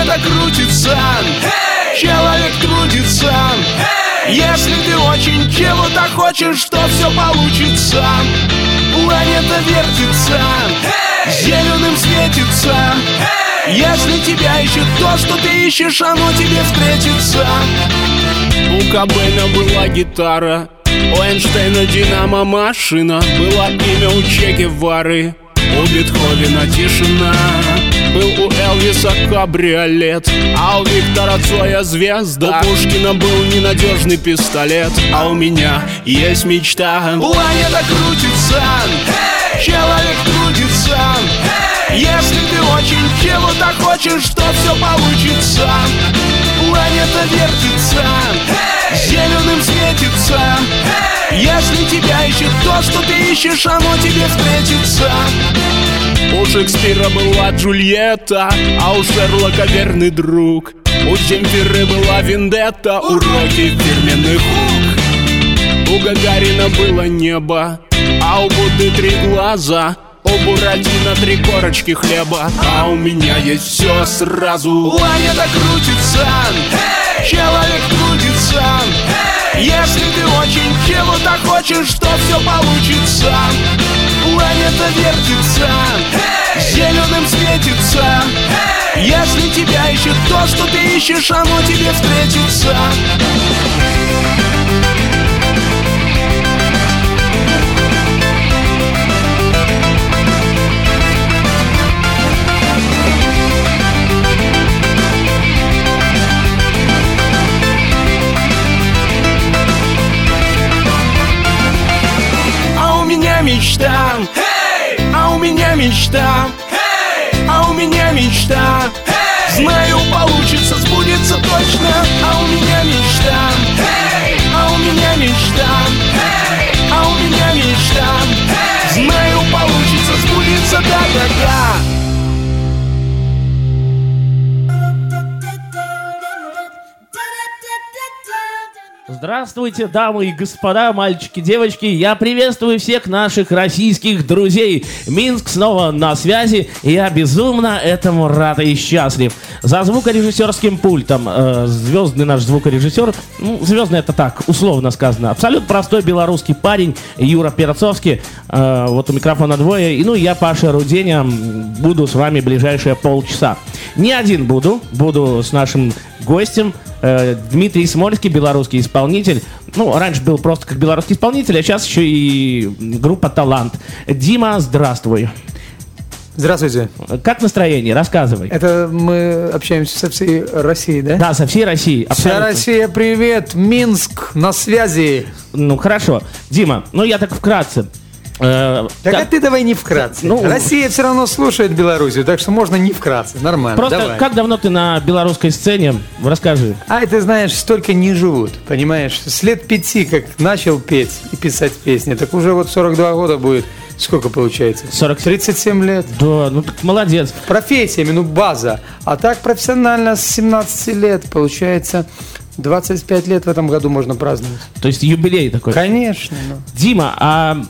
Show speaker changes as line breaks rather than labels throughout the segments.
Планета крутится, человек трудится. Если ты очень чего-то хочешь, то все получится. Планета вертится, зеленым светится. Если тебя ищет то, что ты ищешь, оно тебе встретится.
У Кобейна была гитара, у Эйнштейна динамо машина, было имя у Че Гевары, у Бетховена тишина. Был у Элвиса кабриолет, а у Виктора Цоя звезда. У Пушкина был ненадежный пистолет, а у меня есть мечта.
Планета крутится, человек трудится. Если ты очень чего-то хочешь, то все получится. Планета вертится, зеленым светится. Если тебя ищет то, что ты ищешь, оно тебе встретится.
У Шекспира была Джульетта, а у Шерлока верный друг. У Земфиры была Вендетта, уроки фирменных хук. У Гагарина было небо, а у Будды три глаза. У Буратино три корочки хлеба, а у меня есть все сразу.
Планета крутится, человек трудится. Если ты очень чего-то хочешь, то все получится. Планета вертится, зеленым светится. Если тебя ищет то, что ты ищешь, оно тебе встретится. Мечта, а у меня мечта, а у меня мечта. Знаю, получится, сбудется точно. А у меня мечта, а у меня мечта, а у меня мечта. Знаю, получится, сбудется, да-да-да.
Здравствуйте, дамы и господа, мальчики, девочки. Я приветствую всех наших российских друзей. Минск снова на связи, и я безумно этому рад и счастлив. За звукорежиссерским пультом э, звездный наш звукорежиссер, ну, звездный это так, условно сказано, абсолютно простой белорусский парень Юра Перцовский. Э, вот у микрофона двое. И ну, я, Паша Руденя, буду с вами ближайшие полчаса. Не один буду, буду с нашим гостем, Дмитрий Смольский, белорусский исполнитель. Ну, раньше был просто как белорусский исполнитель, а сейчас еще и группа «Талант». Дима, здравствуй.
Здравствуйте.
Как настроение? Рассказывай.
Это мы общаемся со всей Россией, да?
Да, со всей России.
Вся
абсолютно.
Россия, привет! Минск на связи.
Ну, хорошо. Дима, ну я так вкратце. Э,
Так
как-
а ты давай не вкратце.
Ну-
Россия все равно слушает Белоруссию, так что можно не вкратце. Нормально.
Просто
давай.
как давно ты на белорусской сцене? Расскажи.
А ты знаешь, столько не живут, понимаешь? С лет пяти, как начал петь и писать песни, так уже вот 42 года будет. Сколько получается?
47.
37 лет.
Да, ну так молодец.
Профессиями, ну база. А так профессионально с 17 лет, получается, 25 лет в этом году можно праздновать.
То есть юбилей такой.
Конечно. ну.
Дима, а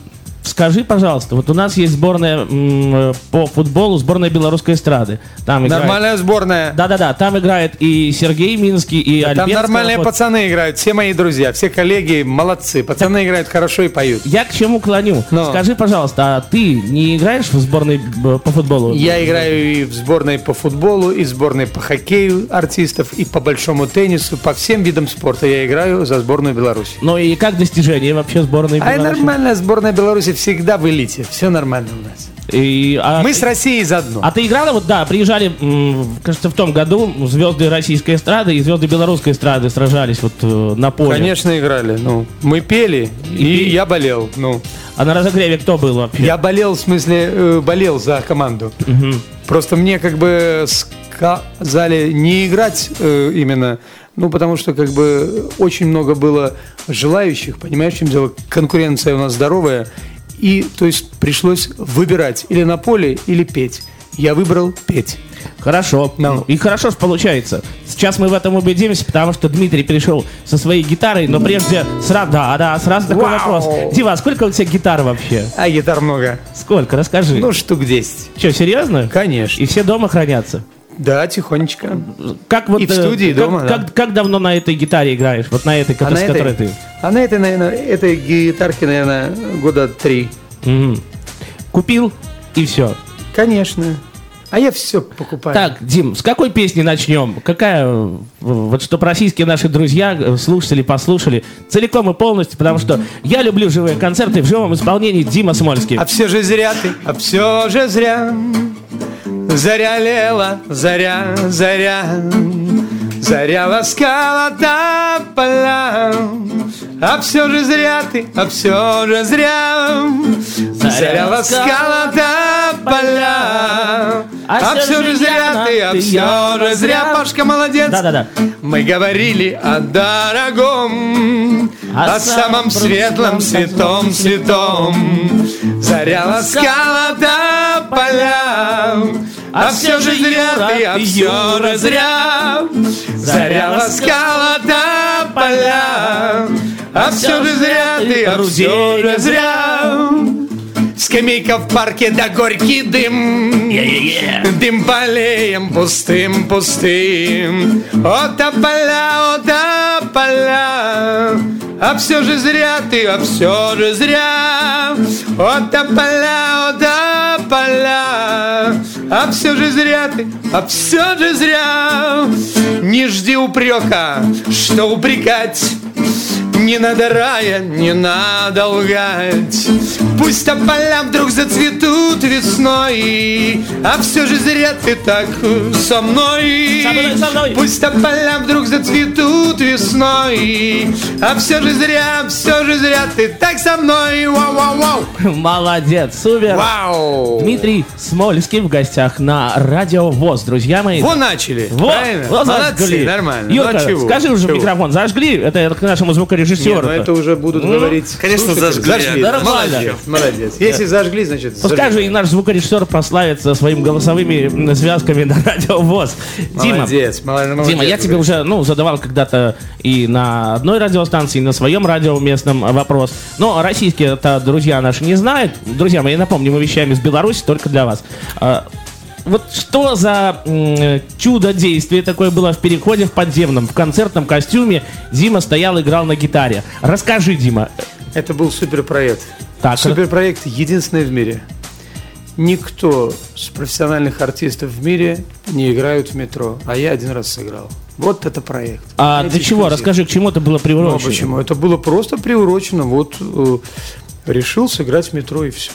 скажи, пожалуйста, вот у нас есть сборная м, по футболу, сборная белорусской эстрады. Там играет-
Нормальная сборная.
Да-да-да, там играет и Сергей Минский, и
Там
Альберт
нормальные
Скороход.
пацаны играют, все мои друзья, все коллеги молодцы. Пацаны играют хорошо и поют.
Я к чему клоню?
Но.
Скажи, пожалуйста, а ты не играешь в сборной э, по футболу?
Я играю и в сборной по футболу, и в сборной по хоккею артистов, и по большому теннису, по всем видам спорта я играю за сборную Беларуси.
Ну и как достижение вообще сборной
А
Беларуси?
нормальная сборная Беларуси всегда в элите, все нормально у нас.
И, а,
Мы с Россией заодно.
а ты играла, вот да, приезжали, кажется, в том году звезды российской эстрады и звезды белорусской эстрады сражались вот э, на поле.
Конечно, играли. Ну, мы пели, и, я болел. Ну,
А на разогреве кто был вообще?
я болел, в смысле, э, болел за команду. Просто мне как бы сказали не играть э, именно, ну, потому что как бы очень много было желающих, понимаешь, в чем дело? Конкуренция у нас здоровая, и то есть пришлось выбирать или на поле, или петь. Я выбрал петь.
Хорошо.
Ну,
И хорошо ж получается. Сейчас мы в этом убедимся, потому что Дмитрий пришел со своей гитарой, но прежде сразу, да, да, сразу такой
Вау!
вопрос. Дима, а сколько у тебя гитар вообще?
А гитар много.
Сколько? Расскажи.
Ну, штук 10.
Что, серьезно?
Конечно.
И все дома хранятся?
Да, тихонечко.
Как вот,
И в
э,
студии,
как,
дома, да.
как, как давно на этой гитаре играешь? Вот на этой,
А на
с которой ты.
а на этой, наверное, этой гитарке, наверное, года три.
Мгм. Купил и все.
Конечно. А я все покупаю.
Так, Дим, с какой песни начнем? Какая, э, вот чтобы российские наши друзья, э, слушатели, послушали целиком и полностью, потому что я люблю живые концерты в живом исполнении Дима Смольский.
А все же зря ты, а все же зря. Заря лела, заря, заря. Заря ласкала до поля. А все же зря ты, а все же зря. Заря ласкала до А все же зря ты, а все же зря. Пашка молодец.
Да-да-да.
Мы говорили о дорогом,
О
о самом
самом
светлом, святом, святом. Заря ласкала до поля, а все же зря ты, а все же зря. Заря ласкала до поля, а все же зря ты, а все же зря. Скамейка в парке, да горький дым. Дым полеем пустым, пустым. О, тополя, о, тополя А все же зря ты, а все же зря. О, тополя, о, тополя А все же зря ты, а все же зря. Не жди упрека, что упрекать не надо рая, не надо лгать Пусть тополя вдруг зацветут весной А все же зря ты так со мной
Со мной, со мной.
Пусть тополя вдруг зацветут весной А все же зря, все же зря ты так со мной Вау-вау-вау
Молодец, супер.
Вау
Дмитрий Смольский в гостях на Радио ВОЗ, друзья мои.
Вот начали,
Вот,
правильно?
вот
Молодцы,
зажгли.
нормально
Юрка,
Ну, а
скажи уже
Чего?
микрофон, зажгли? Это к нашему
Не,
звукорежиссеру.
ну это уже будут говорить.
Конечно,
слушатели.
зажгли.
Нормально.
Молодец, молодец. Если зажгли, значит
Пускай
зажгли.
же и наш звукорежиссер прославится своими голосовыми связками на Радио ВОЗ. Дима,
Молодец, молодец.
Дима, я тебе уже ну, задавал когда-то и на одной радиостанции, и на своем радио местном вопрос. Но российские это друзья наши не знают. Друзья мои, напомню, мы вещаем из Беларуси только для вас. Вот что за чудо действие такое было в переходе в подземном, в концертном костюме? Дима стоял, играл на гитаре. Расскажи, Дима.
Это был суперпроект.
Так,
Суперпроект единственный в мире. Никто с профессиональных артистов в мире не играют в метро, а я один раз сыграл. Вот это проект.
А
Знаете,
для чего?
эксклюзив.
Расскажи, к чему это было
Ну, а
приурочено?
почему? Это было просто приурочено. Вот э, решил сыграть в метро и все.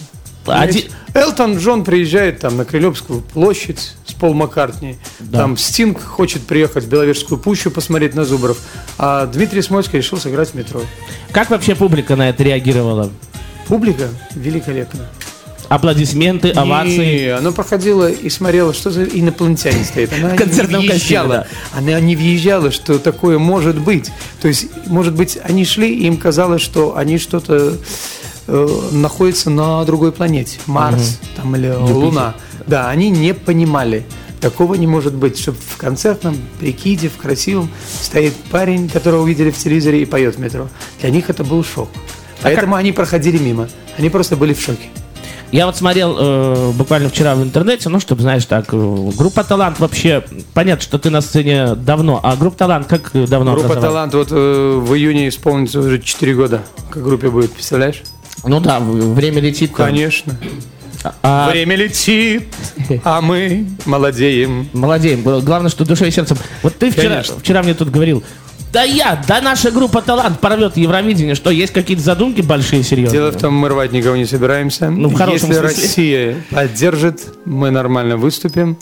Один-
Элтон Джон приезжает там на Крылевскую площадь с Пол Маккартни. Там Стинг хочет приехать в Беловежскую пущу посмотреть на Зубров. А Дмитрий Смольский решил сыграть в метро.
Как вообще публика на это реагировала?
Публика великолепна.
Аплодисменты, овации.
Не, она проходила и смотрела, что за инопланетяне стоит. Она
В концертном
не въезжала.
костюме,
Она не въезжала, что такое может быть. То есть, может быть, они шли, и им казалось, что они что-то э, находятся на другой планете. Марс там, или Луна. Да, они не понимали. Такого не может быть, чтобы в концертном прикиде, в красивом, стоит парень, которого увидели в телевизоре и поет в метро. Для них это был шок. Поэтому они проходили мимо. Они просто были в шоке.
Я вот смотрел э, буквально вчера в интернете, ну, чтобы, знаешь, так, э, группа «Талант» вообще, понятно, что ты на сцене давно, а группа «Талант» как э, давно
Группа? «Талант» вот э, в июне исполнится уже 4 года, как группе будет, представляешь?
Ну да, время летит. там.
Конечно.
А,
Время летит, а мы молодеем.
Молодеем. Главное, что душой и сердцем. Вот ты вчера,
Конечно.
вчера мне тут говорил, да я, да наша группа «Талант» порвет Евровидение. Что, есть какие-то задумки большие, серьезные?
Дело в том, мы рвать никого не собираемся.
Ну, в
Если
смысле.
Россия поддержит, мы нормально выступим.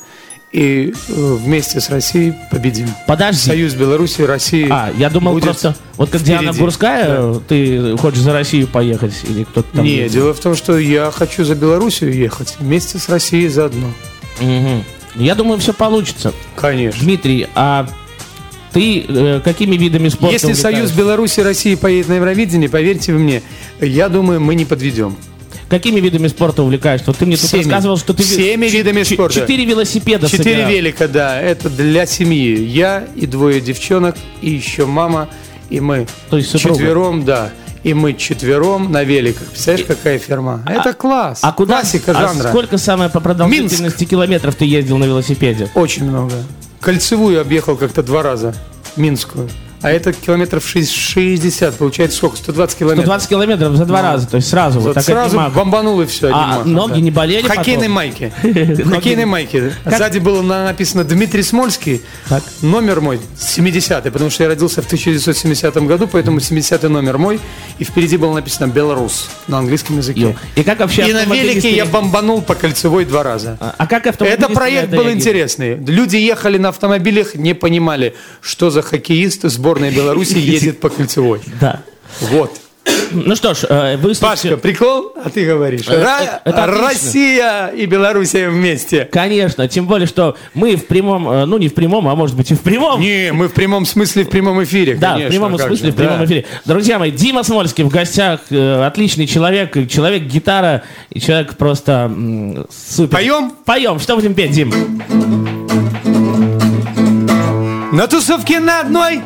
И э, вместе с Россией победим.
Подожди.
Союз Беларуси, России.
А, я думал просто, вот как Диана
впереди.
Гурская, ты хочешь за Россию поехать или кто-то там?
Не,
едет?
дело в том, что я хочу за Белоруссию ехать вместе с Россией заодно.
Мгм. Я думаю, все получится.
Конечно.
Дмитрий, а ты э, какими видами спорта
Если Союз
увлекаешься?
Беларуси и России поедет на Евровидение, поверьте мне, я думаю, мы не подведем.
Какими видами спорта увлекаешься? Вот ты мне тут
Всеми.
рассказывал, что ты...
Всеми видами спорта.
Четыре велосипеда
Четыре
собирал.
велика, да, это для семьи. Я и двое девчонок, и еще мама, и мы.
То есть супруга.
Четвером, да. и мы четвером на великах. Представляешь, какая ферма? Это класс.
А куда?
Классика
а
жанра.
сколько самое по продолжительности километров ты ездил на велосипеде?
Очень много. Кольцевую объехал как-то два раза. Минскую. А это километров 60, получается сколько? 120 километров.
120 километров за два раза, то есть сразу. вот
Вот
так
сразу
одним махом.
бомбанул и все.
А ноги не болели
Хоккейной
потом?
майке. Хоккейной майке. Сзади было на- написано Дмитрий Смольский. Номер мой 70-й, потому что я родился в 1970 году, поэтому 70-й номер мой. И впереди было написано Белорус на английском языке.
И как вообще
И на велике я бомбанул по кольцевой два раза.
А а как
Это проект был интересный. Люди ехали на автомобилях, не понимали, что за хоккеист сборной Беларуси едет по кольцевой.
Да.
Вот.
Ну что ж, э, вы
Пашка,
слушаете-
прикол? А ты говоришь.
Это-
Ра-
это отлично.
Россия и Белоруссия вместе.
Конечно, тем более, что мы в прямом, э, ну не в прямом, а может быть и в прямом.
Не, мы в прямом смысле в прямом эфире.
Да,
конечно,
в прямом смысле,
же,
в прямом
да.
эфире. Друзья мои, Дима Смольский в гостях, э, отличный человек, человек гитара и человек просто супер.
Поем?
Поем. Что будем петь, Дим?
На тусовке на одной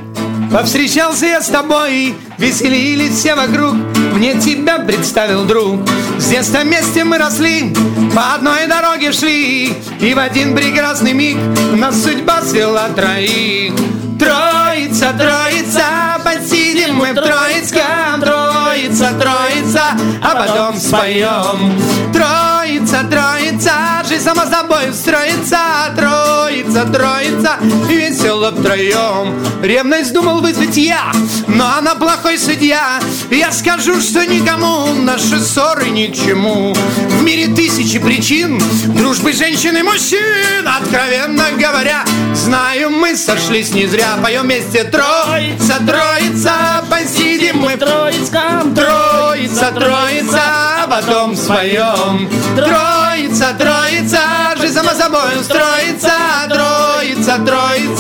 Повстречался я с тобой Веселились все вокруг. Мне тебя представил друг. С детства вместе мы росли По одной дороге шли. И в один прекрасный миг Нас судьба свела троих. Троица, троица Посидим мы в Троицком. Троица, троица А потом споем Троица, троица Жизнь сама с тобой устроится Троица, троица И весело втроем Ревность думал вызвать я Но она плохой судья. Я скажу, что никому Наши ссоры ни к чему. В мире тысячи причин Дружбы женщин и мужчин Откровенно говоря Знаю, мы сошлись не зря. Поем вместе Троица, троица Посидим мы в
Троицком.
Троица, троица, а потом споем. Троица, троица, жизнь сама собой устроится. Троица, троица,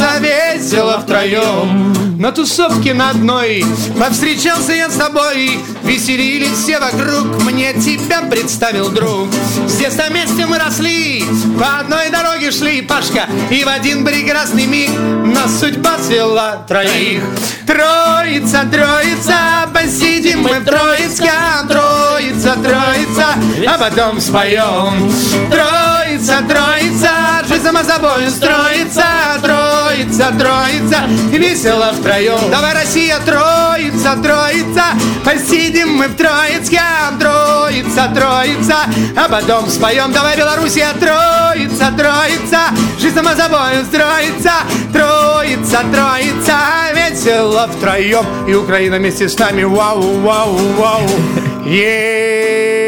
втроем. На тусовке на одной Повстречался я с тобой. Веселились все вокруг Мне тебя представил друг. С детства вместе мы росли По одной дороге шли, Пашка И в один прекрасный миг Нас судьба свела троих. Троица, троица Посидим мы в Троицком Троица, троица А потом споем. Троица, троица Жизнь сама собой устроится Троица, троица И весело втроем Давай, Россия, троица, троица Посидим мы в Троицком Троица, троица А потом споем. Давай, Белоруссия, троица, троица Жизнь сама собой устроится Троица, троица Весело втроем И Украина вместе с нами. Вау, вау, вау. Е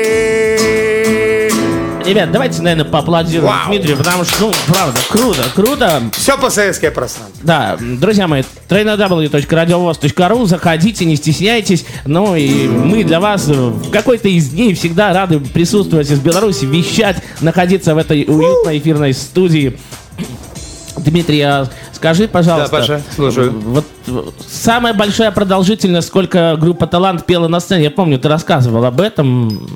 Ребят, давайте, наверное, поаплодируем
Вау.
Дмитрию, потому что, ну, правда, круто, круто.
Все постсоветское пространство
Да, друзья мои, www.radiovoz.ru, заходите, не стесняйтесь. Ну и мы для вас в какой-то из дней всегда рады присутствовать из Беларуси, вещать, находиться в этой уютной эфирной студии. Дмитрий, а скажи, пожалуйста,
Да, Паша, слушаю.
вот самая большая продолжительность, сколько группа «Талант» пела на сцене, я помню, ты рассказывал об этом.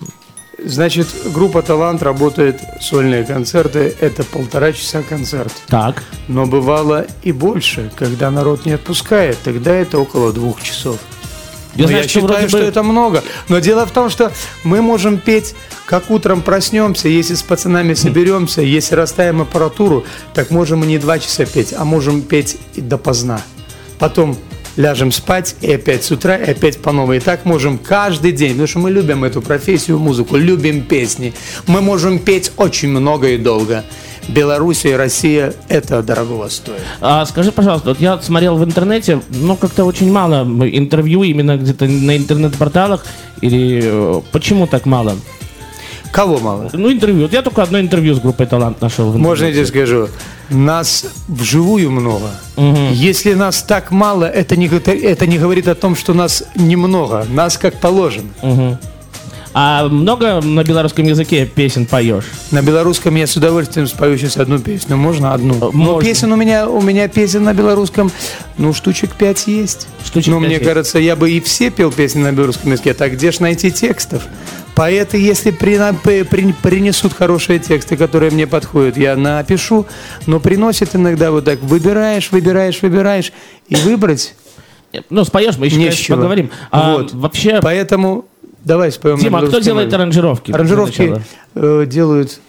Значит, группа «Талант» работает, сольные концерты, это полтора часа концерт.
Так,
Но бывало и больше, когда народ не отпускает, тогда это около двух часов.
Я
Но
знаю,
я
что
считаю, что
бы-
это много. Но дело в том, что мы можем петь, как утром проснемся, если с пацанами соберемся, если расставим аппаратуру, так можем и не два часа петь, а можем петь и допоздна. Потом ляжем спать, и опять с утра, и опять по новой. И так можем каждый день, потому что мы любим эту профессию, музыку, любим песни. Мы можем петь очень много и долго. Белоруссия и Россия – это дорогого стоит.
А скажи, пожалуйста, вот я смотрел в интернете, ну, как-то очень мало интервью именно где-то на интернет-порталах, или э, почему так мало?
Кого мало?
Ну, интервью. Вот я только одно интервью с группой «Талант» нашел
Можно я тебе скажу? Нас вживую много. Если нас так мало, это не, это не говорит о том, что нас немного. Нас как положено.
А много на белорусском языке песен поешь?
На белорусском я с удовольствием спою сейчас одну песню. Можно одну? Но
можно.
песен у меня, у меня песен на белорусском, ну, штучек пять есть.
Штучек
Но
пять
мне
есть.
кажется, я бы и все пел песни на белорусском языке. Так где ж найти текстов? Поэты, если при- принесут хорошие тексты, которые мне подходят, я напишу, но приносят иногда вот так, выбираешь, выбираешь, выбираешь, и выбрать
Ну, споешь, мы еще, конечно, поговорим. А,
Вот.
вообще,
Поэтому давай споем.
Дима, а кто делает аранжировки?
Аранжировки э, делают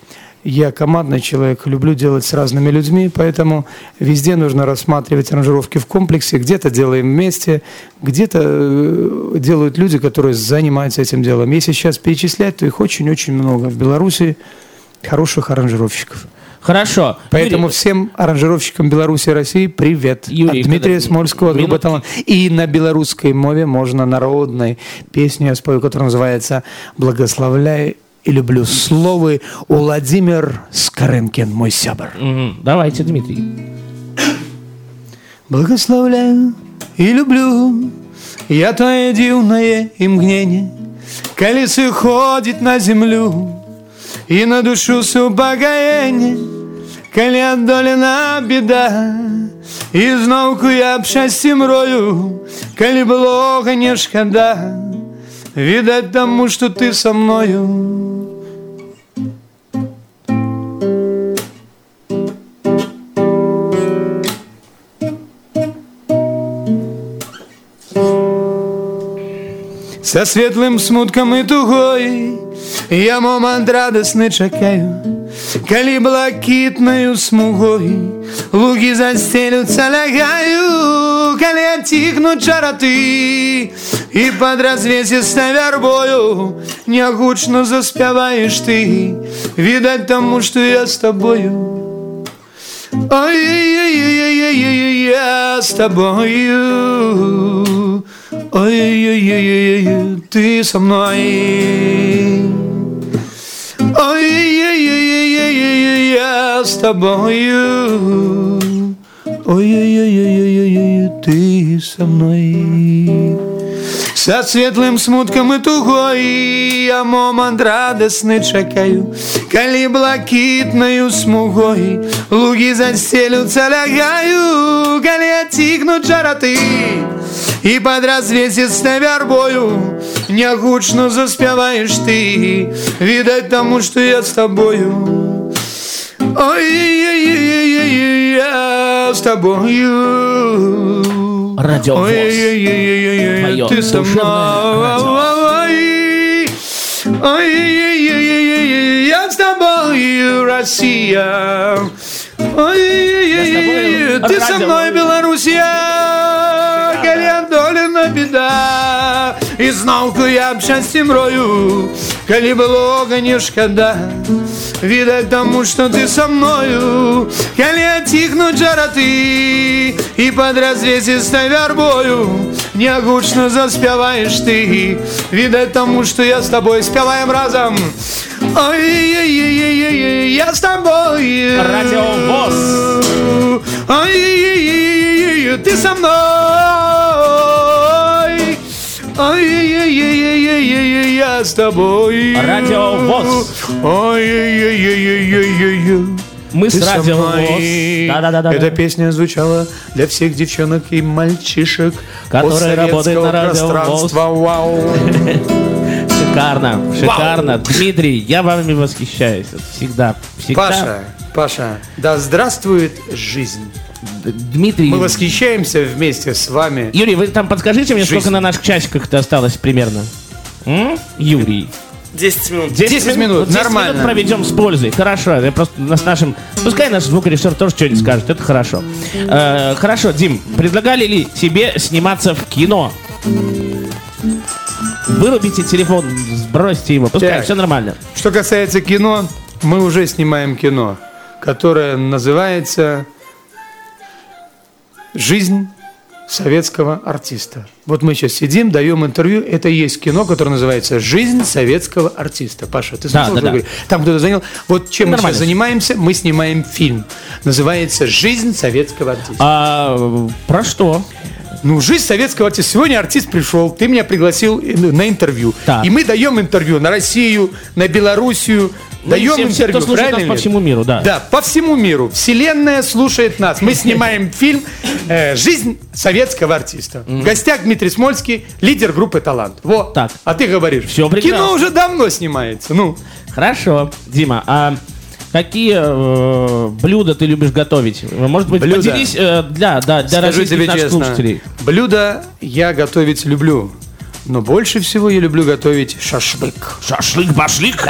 я командный человек, люблю делать с разными людьми, поэтому везде нужно рассматривать аранжировки в комплексе. Где-то делаем вместе, где-то э, делают люди, которые занимаются этим делом. Если сейчас перечислять, то их очень-очень много. В Беларуси хороших аранжировщиков.
Хорошо.
Поэтому
Юрий,
всем аранжировщикам Беларуси и России привет.
Юрий,
От Дмитрия
когда-
Смольского, группа. «Талант». И на белорусской мове можно народной песню я спою, которая называется «Благословляй и люблю словы Владимир Скорынкин, мой сябр».
мгм, Давайте, Дмитрий.
Благословляю и люблю я твое дивное імгненне, калі сыходзіць на землю і на душу супакаенне, калі адолена беда, і зноўку я б шчасцем рою, калі блога не шкада, відаць таму, што ты са мною. Са светлым смуткам і тугой я момант радасны чакаю, калі блакітнаю смугой лугі застелюцца лягаю, калі адціхнуць чараты і пад развесіста вярбою нягучна заспяваеш ты, відаць таму, што я з табою. Ой-ой-ой-ой-ой-ой, я с тобою. Ой-ой-ой-ой-ой, ты со мной. Ой-ой-ой-ой-ой-ой, я с тобою. Ой-ой-ой-ой-ой, ты со мной. Са светлым смуткам і тугой я момант радасны чакаю, калі блакітнаю смугой лугі застелюцца лягаю, калі адціхнуць жараты і пад развесіста вярбою нягучна заспяваеш ты, відаць таму, што я з табою. Ой-ой-ой-ой-ой, я с тобою.
Радиовоз.
Ой-ой-ой-ой-ой,
Твоё
ты со
душевное
мной. Ой-ой-ой-ой-ой, я с тобою, Россия. Ой-ой-ой, ты со
Радиовоз.
мной, Белоруссия. Калі долена беда, і зноўку я б шчасцем рою, калі было не шкада. Відаць таму, што ты са мною, калі адціхнуць жараты і пад развесістай вярбою нягучна заспяваеш ты. Відаць таму, што я з табой спяваем разам. Ой-ой-ой-ой-ой, я с тобой.
Радиовоз.
Ой-ой-ой-ой-ой, ты со мной. Ой-ой-ой-ой-ой-ой, я с тобой.
Радиовоз.
Ой-ой-ой-ой-ой-ой.
Мы
Ты
с
со
радиовоз.
мной.
Да-да-да-да.
Эта песня звучала для всех девчонок и мальчишек
Которые работают на радиовоз.
пространства. Вау.
Шикарно, шикарно. Дмитрий, я вами восхищаюсь. Всегда, всегда.
Паша, Паша, да здравствует жизнь.
Дмитрий.
Мы восхищаемся вместе с вами.
Юрий, вы там подскажите мне,
Жизнь.
сколько на наших часиках-то осталось примерно? М? Юрий.
10 минут.
10 минут,
Вот 10
нормально.
минут проведем с пользой. Хорошо. Я просто с нашим. Пускай наш звукорежиссер тоже что-нибудь скажет. Это хорошо. Э, хорошо, Дим, предлагали ли тебе сниматься в кино? Вырубите телефон, сбросьте его. Пускай,
Так.
все нормально.
Что касается кино, мы уже снимаем кино, которое называется «Жизнь советского артиста». Вот мы сейчас сидим, даем интервью. Это и есть кино, которое называется «Жизнь советского артиста». Паша, ты
Да,
слышал,
да, да.
говорю? Там кто-то занял. Вот чем мы
Нормально.
сейчас занимаемся? Мы снимаем фильм. Называется «Жизнь советского артиста».
А, про что?
Ну, жизнь советского артиста. Сегодня артист пришел, ты меня пригласил на интервью.
Так.
И мы даем интервью на Россию, на Белоруссию.
Ну,
даем
все- все,
интервью,
кто
правильно
нас по всему миру, да.
Да, по всему миру. Вселенная слушает нас. Мы снимаем фильм э, «Жизнь советского артиста». В гостях Дмитрий Смольский, лидер группы «Талант». Вот.
Так.
А ты говоришь,
Всё прекрасно.
кино уже давно снимается. Ну,
Хорошо, Дима, а какие э, блюда ты любишь готовить? Может быть,
Блюда?
поделись э, для, да, для
Скажу тебе честно,
слушателей.
блюда я готовить люблю. Но больше всего я люблю готовить шашлык.
Шашлык-башлык?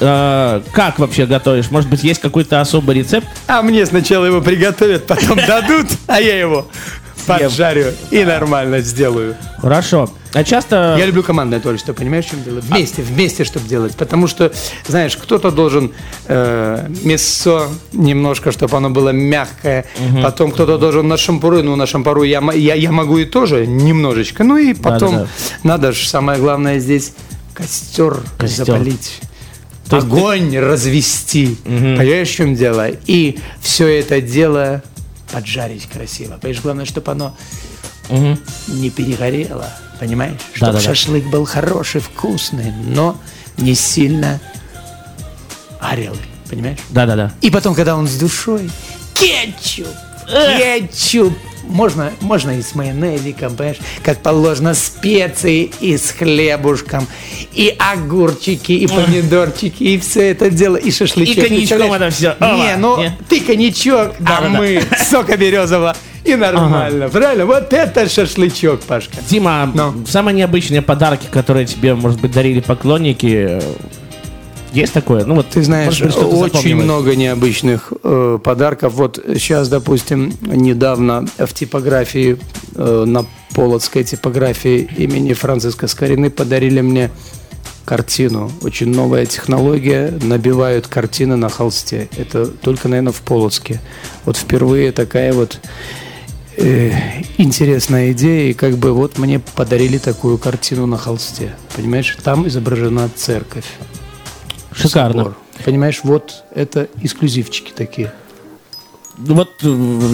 Э, как вообще готовишь? Может быть, есть какой-то особый рецепт?
А мне сначала его приготовят, потом дадут, а я его поджарю и нормально сделаю.
Хорошо. А часто...
Я люблю командное творчество, понимаешь, в чем дело? Вместе, вместе, чтобы делать. Потому что, знаешь, кто-то должен э, мясо немножко, чтобы оно было мягкое. Потом кто-то должен на шампуры. Ну, на шампуру я, я, я могу и тоже немножечко. Ну, и потом
Да-да-да.
надо же, самое главное здесь, костер,
Костер.
запалить.
То
Огонь развести. Понимаешь, в чем дело? И все это дело поджарить красиво. Понимаешь, главное, чтобы оно
Мгм.
не перегорело, понимаешь? Чтобы
Да-да-да.
шашлык был хороший, вкусный, но не сильно горелый, понимаешь?
Да-да-да.
И потом, когда он с душой, кетчуп, кетчуп, можно, можно и с майонезиком, понимаешь, как положено, специи и с хлебушком, и огурчики, и помидорчики, и все это дело, и шашлычок.
И коньячком это всё.
Не, ну
не?
ты коньячок, а
Да-да-да.
мы сока березового. И нормально, правильно? Вот это шашлычок, Пашка.
Дима,
Ну.
самые необычные подарки, которые тебе, может быть, дарили поклонники, э, есть такое? Ну вот
Ты знаешь,
может
очень много необычных э, подарков. Вот сейчас, допустим, недавно в типографии, э, на Полоцкой типографии имени Франциска Скорины подарили мне картину. Очень новая технология. Набивают картины на холсте. Это только, наверное, в Полоцке. Вот впервые такая вот э, интересная идея. И как бы вот мне подарили такую картину на холсте. Понимаешь, там изображена церковь.
Шикарно.
собор. Понимаешь, вот это эксклюзивчики такие.
Вот э,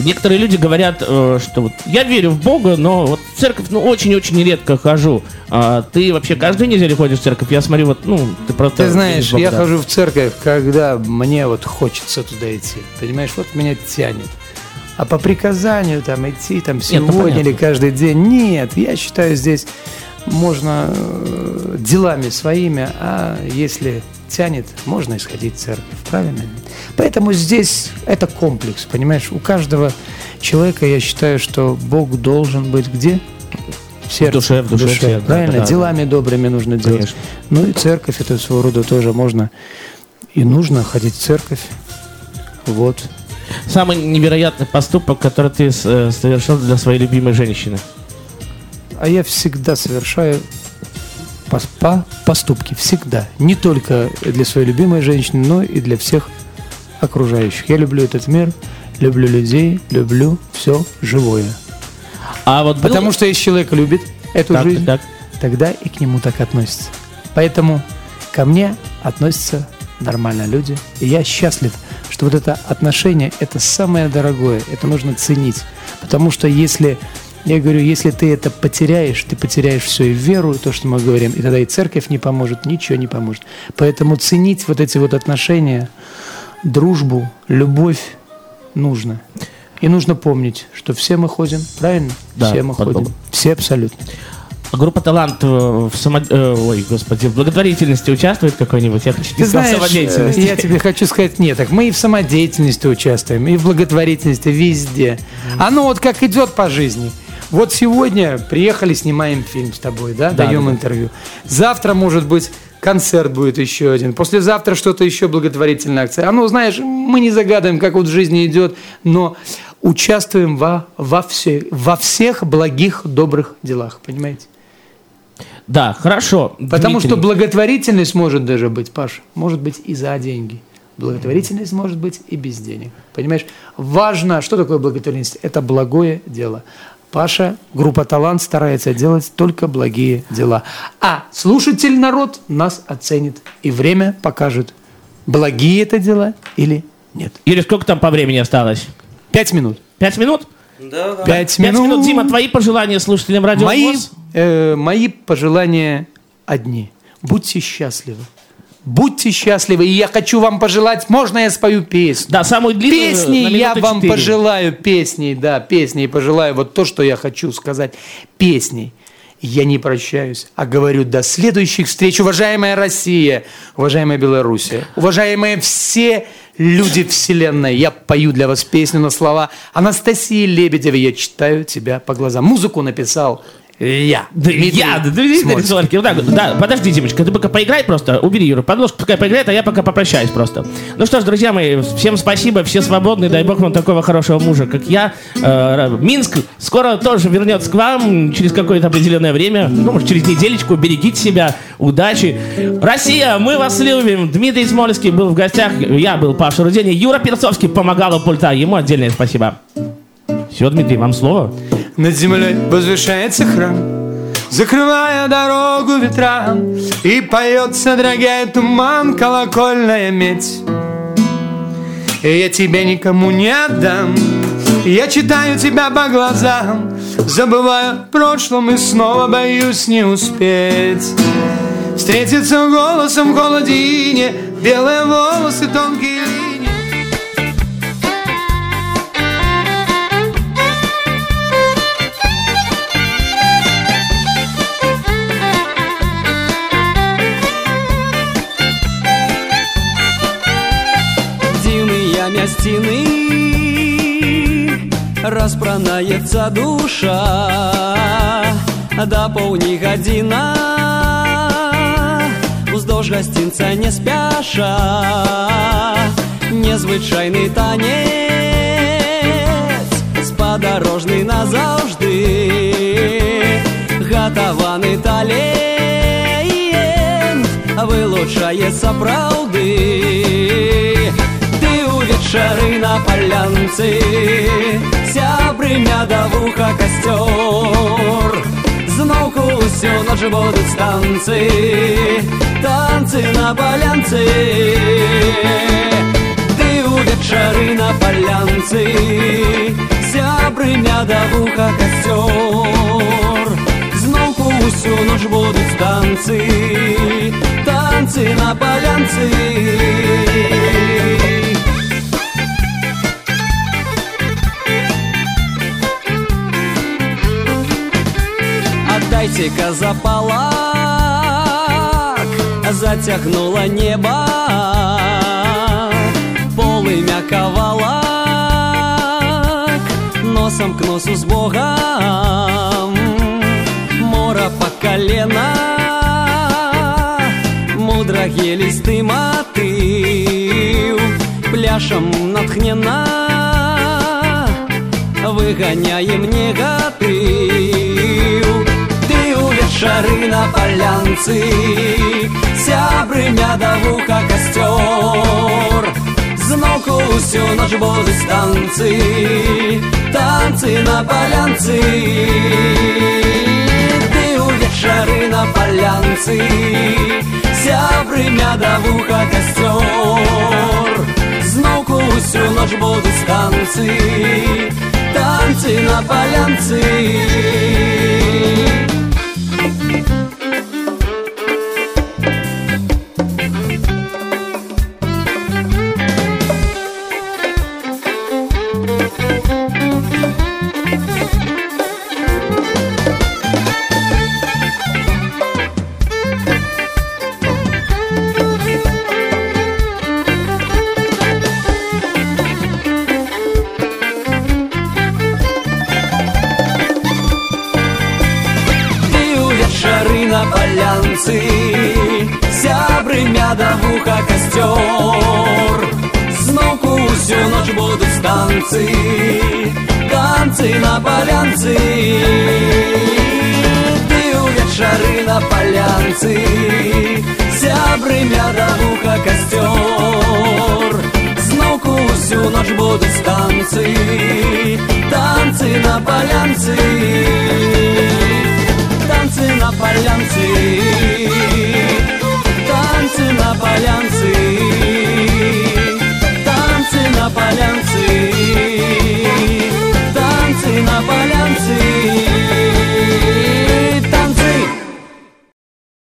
некоторые люди говорят, э, что вот я верю в Бога, но вот в церковь ну очень-очень редко хожу. А ты вообще каждую неделю ходишь в церковь? Я смотрю, вот, ну, ты просто...
Ты знаешь,
Бога,
я
да.
хожу в церковь, когда мне вот хочется туда идти. Понимаешь, вот меня тянет. А по приказанию там идти там
ну,
сегодня
понятно.
или каждый день, нет, я считаю, здесь можно э, делами своими, а если тянет, можно исходить в церковь, правильно? Поэтому здесь это комплекс, понимаешь? У каждого человека я считаю, что Бог должен быть где? В сердце,
душе, в душе, в сердце,
правильно?
да, да.
Делами добрыми нужно делать.
Конечно.
Ну и церковь это своего рода тоже можно и нужно ходить в церковь. Вот.
Самый невероятный поступок, который ты э, совершил для своей любимой женщины.
А я всегда совершаю поступки. Всегда. Не только для своей любимой женщины, но и для всех окружающих. Я люблю этот мир, люблю людей, люблю все живое.
А вот был-
Потому что если человек любит эту
Так,
жизнь,
так.
тогда и к нему так относится. Поэтому ко мне относятся нормально люди. И я счастлив, что вот это отношение – это самое дорогое, это нужно ценить. Потому что если, я говорю, если ты это потеряешь, ты потеряешь все и веру, и то, что мы говорим, и тогда и церковь не поможет, ничего не поможет. Поэтому ценить вот эти вот отношения, дружбу, любовь нужно. И нужно помнить, что все мы ходим, правильно?
Да,
все мы ходим. Все абсолютно.
Группа «Талант» в само... э, ой, господи, в благотворительности участвует какой-нибудь? Я хочу
Ты знаешь,
самодеятельности.
я тебе хочу сказать, нет, так мы и в самодеятельности участвуем, и в благотворительности, везде. Оно вот как идет по жизни. Вот сегодня приехали, снимаем фильм с тобой, да,
Да,
даем
да,
интервью. Завтра, может быть, концерт будет еще один. Послезавтра что-то еще благотворительная акция. Оно, знаешь, мы не загадываем, как вот в жизни идет, но участвуем во, во, все, во всех благих, добрых делах, понимаете?
Да, хорошо.
Потому
Дмитрий.
что благотворительность может даже быть, Паш, может быть и за деньги. Благотворительность может быть и без денег. Понимаешь? Важно, что такое благотворительность? Это благое дело. Паша, группа «Талант» старается делать только благие дела. А слушатель народ нас оценит. И время покажет, благие это дела или нет.
Юрий, сколько там по времени осталось?
Пять минут.
Пять минут?
Пять
Пять
минут.
минут. Дима, твои пожелания слушателям радио
Мои, э, мои пожелания одни. Будьте счастливы. Будьте счастливы. И я хочу вам пожелать, можно я спою песню?
Да, самую длинную
Песни я вам
четыре.
пожелаю, песни, да, песни пожелаю. Вот то, что я хочу сказать. Песни. Я не прощаюсь, а говорю до следующих встреч, уважаемая Россия, уважаемая Белоруссия, уважаемые все люди вселенной. Я пою для вас песню на слова Анастасии Лебедевой. Я читаю тебя по глазам. Музыку написал я.
Да, я, да, Дмитрий Смольский. Вот так вот. Да, подожди, Димочка, ты пока поиграй просто. Убери Юру подложку, пускай поиграет, а я пока попрощаюсь просто. Ну что ж, друзья мои, всем спасибо, все свободны, дай бог вам такого хорошего мужа, как я. Э, Минск скоро тоже вернется к вам через какое-то определенное время, ну, может, через неделечку. Берегите себя, удачи. Россия, мы вас любим. Дмитрий Смольский был в гостях, я был Паша Рудени, Юра Перцовский помогал у пульта, ему отдельное спасибо. Все, Дмитрий, вам слово.
Над землей возвышается храм, Закрывая дорогу ветрам, И поется, дорогая, туман, колокольная медь. И я тебя никому не отдам, Я читаю тебя по глазам, Забываю о прошлом и снова боюсь не успеть. Встретиться голосом в холодине, Белые волосы, тонкие
распранается душа да поўні гадзіна уздоўж гасцінца не спяша незвычайны танец спадарожны назаўжды гатаваны талент вылучае сапраўды вечары на палянцы сябрымя да вуха касцёр зноўку ўсё ноч будуць танцы танцы на палянцы ты увечары на палянцы сябрымя да вуха касцёр зноўку ўсю ноч будуць танцы танцы на палянцы Дайте-ка запалак Затягнуло небо Полымя ковалак Носом к носу с Богом Мора по колено Мудрагі лісты матыў Пляшам натхнена Выганяем негатыў вечары на палянцы сябрымя да вуха касцёр зноўку ўсю ноч будуць танцы танцы на палянцы ты увечары на палянцы сябрымя да вуха касцёр зноўку ўсю ноч будуць танцы танцы на палянцы танцы сябрымя да вуха касцёр зноўку ўсю ноч будуць танцы танцы на палянцы ты увечары на палянцы сябрымя да вуха касцёр зноўку ўсю ноч будуць танцы танцы на палянцы на полянце, танцы на полянце, танцы на полянце, танцы на полянце.